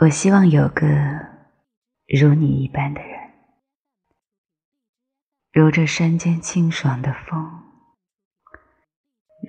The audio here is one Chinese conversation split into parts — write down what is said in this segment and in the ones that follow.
我希望有个如你一般的人，如这山间清爽的风，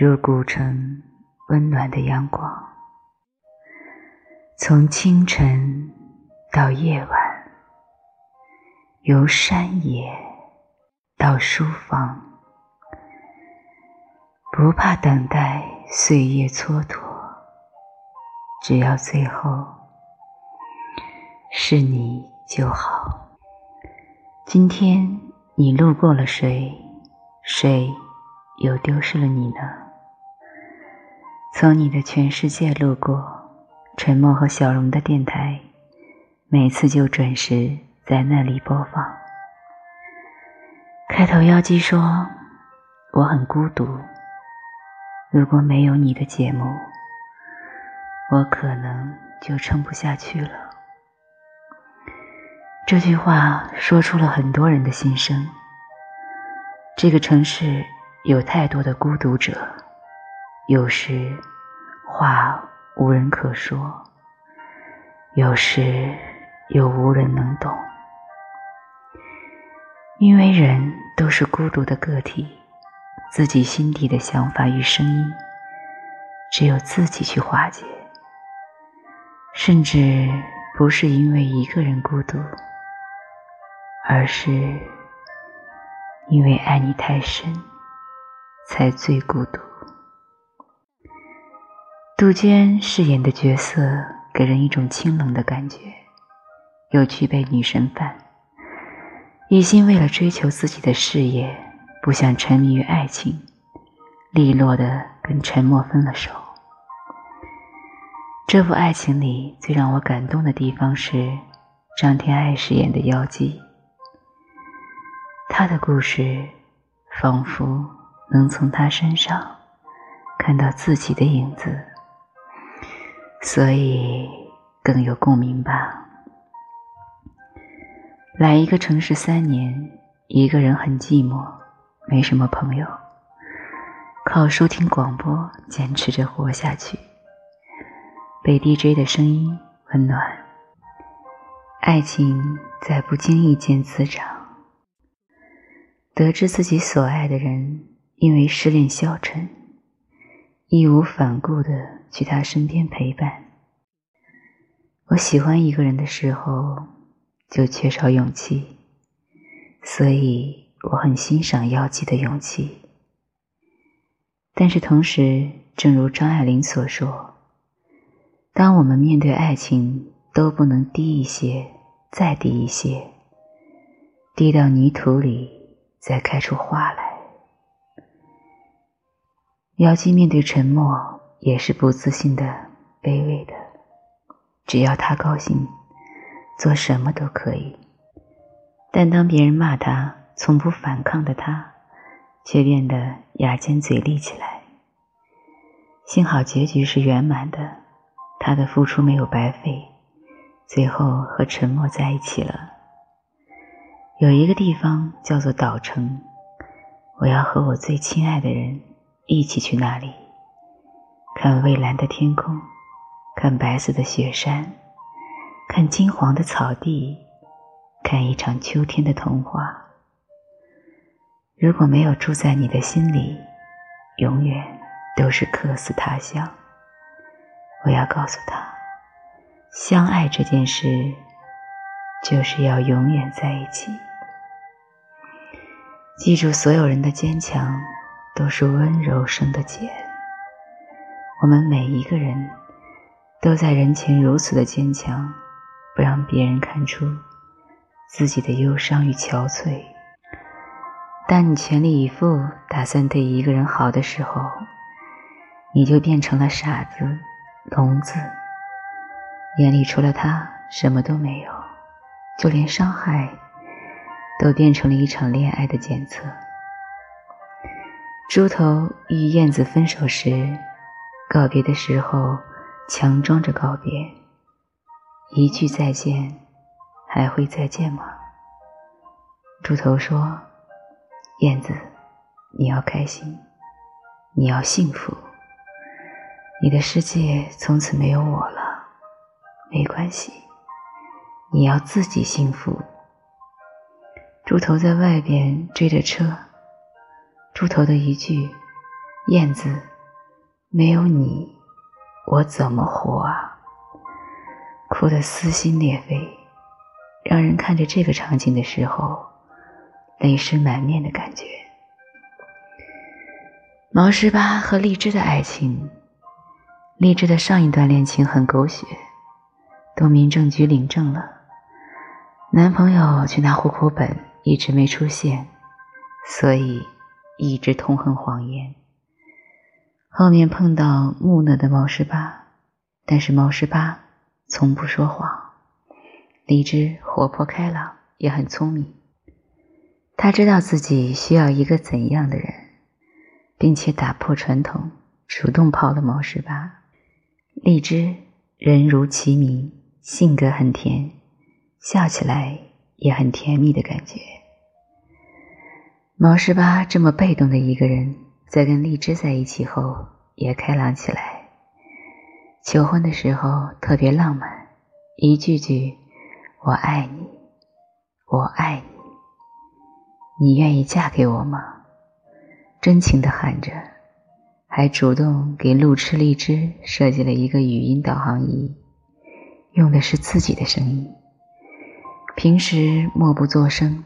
如古城温暖的阳光，从清晨到夜晚，由山野到书房，不怕等待岁月蹉跎，只要最后。是你就好。今天你路过了谁，谁又丢失了你呢？从你的全世界路过，沉默和小荣的电台，每次就准时在那里播放。开头妖姬说：“我很孤独，如果没有你的节目，我可能就撑不下去了。”这句话说出了很多人的心声。这个城市有太多的孤独者，有时话无人可说，有时又无人能懂。因为人都是孤独的个体，自己心底的想法与声音，只有自己去化解。甚至不是因为一个人孤独。而是因为爱你太深，才最孤独。杜鹃饰演的角色给人一种清冷的感觉，又具备女神范，一心为了追求自己的事业，不想沉迷于爱情，利落的跟陈默分了手。这部爱情里最让我感动的地方是张天爱饰演的妖姬。他的故事，仿佛能从他身上看到自己的影子，所以更有共鸣吧。来一个城市三年，一个人很寂寞，没什么朋友，靠收听广播坚持着活下去，被 DJ 的声音温暖，爱情在不经意间滋长。得知自己所爱的人因为失恋消沉，义无反顾的去他身边陪伴。我喜欢一个人的时候，就缺少勇气，所以我很欣赏妖姬的勇气。但是同时，正如张爱玲所说，当我们面对爱情都不能低一些，再低一些，低到泥土里。再开出花来。妖姬面对沉默也是不自信的、卑微的。只要他高兴，做什么都可以。但当别人骂他，从不反抗的他，却变得牙尖嘴利起来。幸好结局是圆满的，他的付出没有白费，最后和沉默在一起了。有一个地方叫做岛城，我要和我最亲爱的人一起去那里，看蔚蓝的天空，看白色的雪山，看金黄的草地，看一场秋天的童话。如果没有住在你的心里，永远都是客死他乡。我要告诉他，相爱这件事，就是要永远在一起。记住，所有人的坚强都是温柔生的茧。我们每一个人都在人前如此的坚强，不让别人看出自己的忧伤与憔悴。当你全力以赴打算对一个人好的时候，你就变成了傻子、聋子，眼里除了他什么都没有，就连伤害。都变成了一场恋爱的检测。猪头与燕子分手时，告别的时候强装着告别，一句再见，还会再见吗？猪头说：“燕子，你要开心，你要幸福，你的世界从此没有我了，没关系，你要自己幸福。猪头在外边追着车，猪头的一句“燕子，没有你，我怎么活啊？”哭得撕心裂肺，让人看着这个场景的时候，泪湿满面的感觉。毛十八和荔枝的爱情，荔枝的上一段恋情很狗血，都民政局领证了，男朋友去拿户口本。一直没出现，所以一直痛恨谎言。后面碰到木讷的毛十八，但是毛十八从不说谎。荔枝活泼开朗，也很聪明。他知道自己需要一个怎样的人，并且打破传统，主动泡了毛十八。荔枝人如其名，性格很甜，笑起来也很甜蜜的感觉。毛十八这么被动的一个人，在跟荔枝在一起后也开朗起来。求婚的时候特别浪漫，一句句“我爱你，我爱你，你愿意嫁给我吗？”真情的喊着，还主动给路痴荔枝设计了一个语音导航仪，用的是自己的声音。平时默不作声，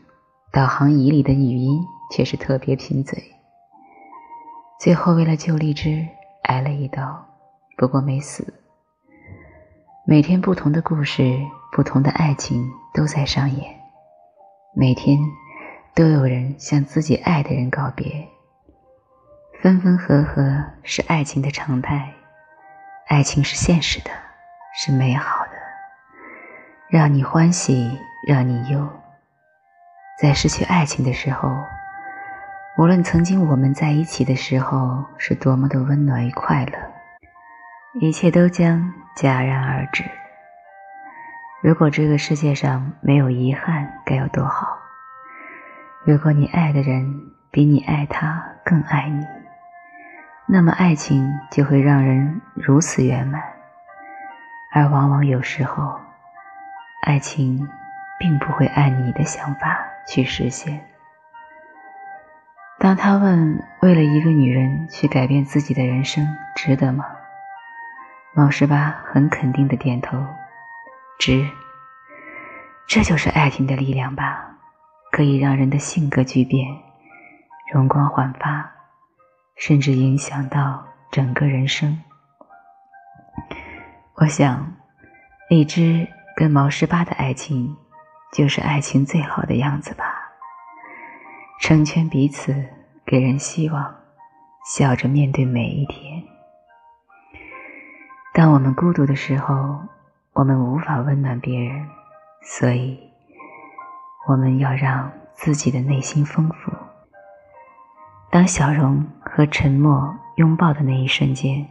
导航仪里的语音。却是特别贫嘴，最后为了救荔枝挨了一刀，不过没死。每天不同的故事，不同的爱情都在上演，每天都有人向自己爱的人告别。分分合合是爱情的常态，爱情是现实的，是美好的，让你欢喜，让你忧。在失去爱情的时候。无论曾经我们在一起的时候是多么的温暖与快乐，一切都将戛然而止。如果这个世界上没有遗憾，该有多好！如果你爱的人比你爱他更爱你，那么爱情就会让人如此圆满。而往往有时候，爱情并不会按你的想法去实现。当他问：“为了一个女人去改变自己的人生，值得吗？”毛十八很肯定的点头：“值。”这就是爱情的力量吧，可以让人的性格巨变，容光焕发，甚至影响到整个人生。我想，荔枝跟毛十八的爱情，就是爱情最好的样子吧。成全彼此，给人希望，笑着面对每一天。当我们孤独的时候，我们无法温暖别人，所以我们要让自己的内心丰富。当小荣和沉默拥抱的那一瞬间，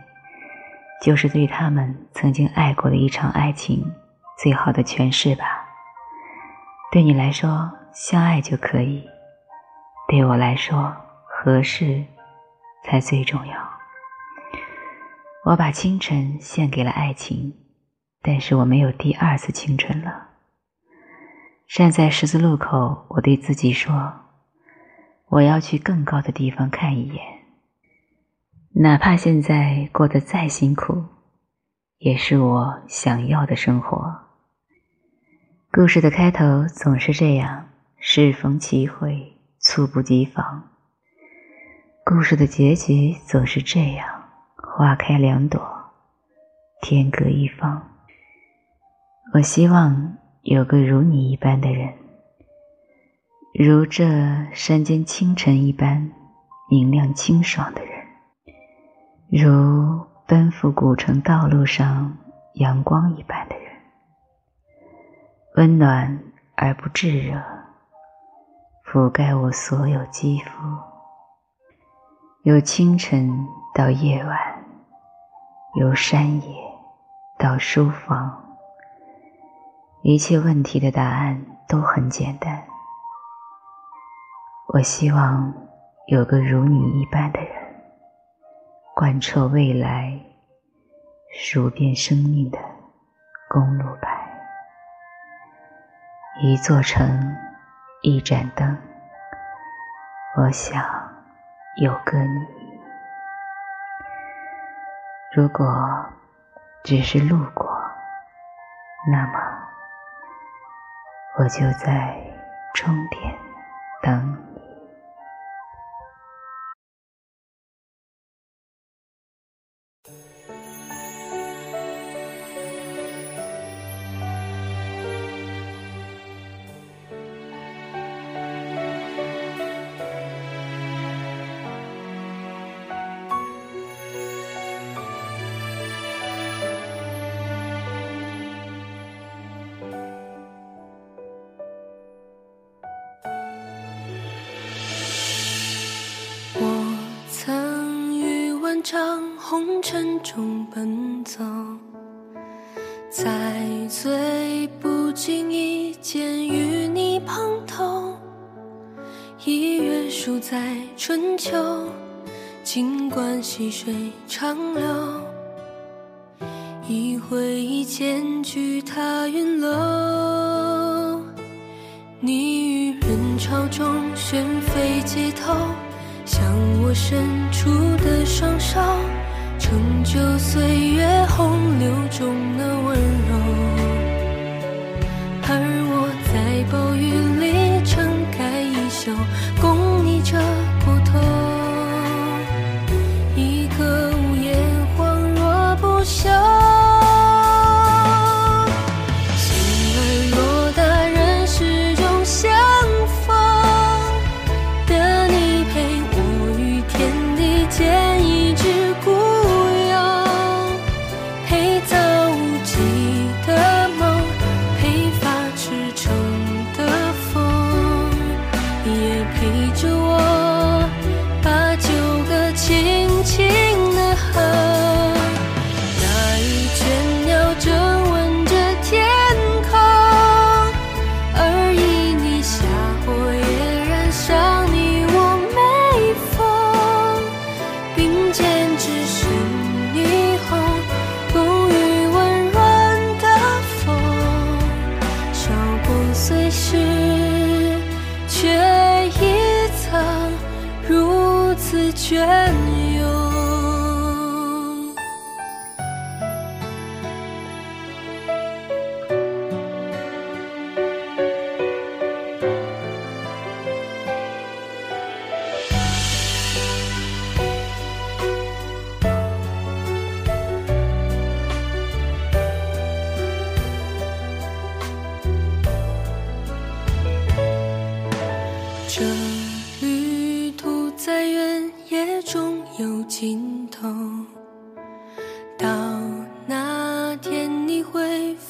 就是对他们曾经爱过的一场爱情最好的诠释吧。对你来说，相爱就可以。对我来说，合适才最重要。我把清晨献给了爱情，但是我没有第二次清晨了。站在十字路口，我对自己说：“我要去更高的地方看一眼，哪怕现在过得再辛苦，也是我想要的生活。”故事的开头总是这样，适逢其会。猝不及防，故事的结局总是这样：花开两朵，天各一方。我希望有个如你一般的人，如这山间清晨一般明亮清爽的人，如奔赴古城道路上阳光一般的人，温暖而不炙热。覆盖我所有肌肤，由清晨到夜晚，由山野到书房，一切问题的答案都很简单。我希望有个如你一般的人，贯彻未来，数遍生命的公路牌，一座城，一盏灯。我想有个你。如果只是路过，那么我就在终点场红尘中奔走，在最不经意间与你碰头，一约数在春秋，尽管细水长流，一回忆间举踏云楼，你于人潮中旋飞街头。当我伸出的双手，成就岁月洪流中的温柔。而我在暴雨里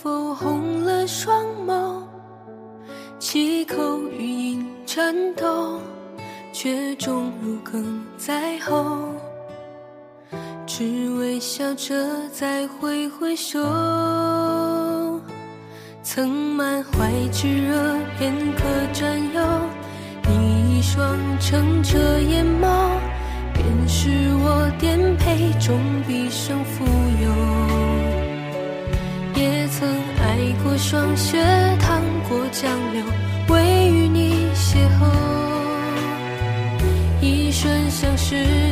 否红了双眸？七口余音颤抖，却终如鲠在喉。只微笑着再挥挥手，曾满怀炙热片刻占有，你一双澄澈眼眸。便是我颠沛中毕生富有，霜雪淌过江流为与你邂逅。一瞬相识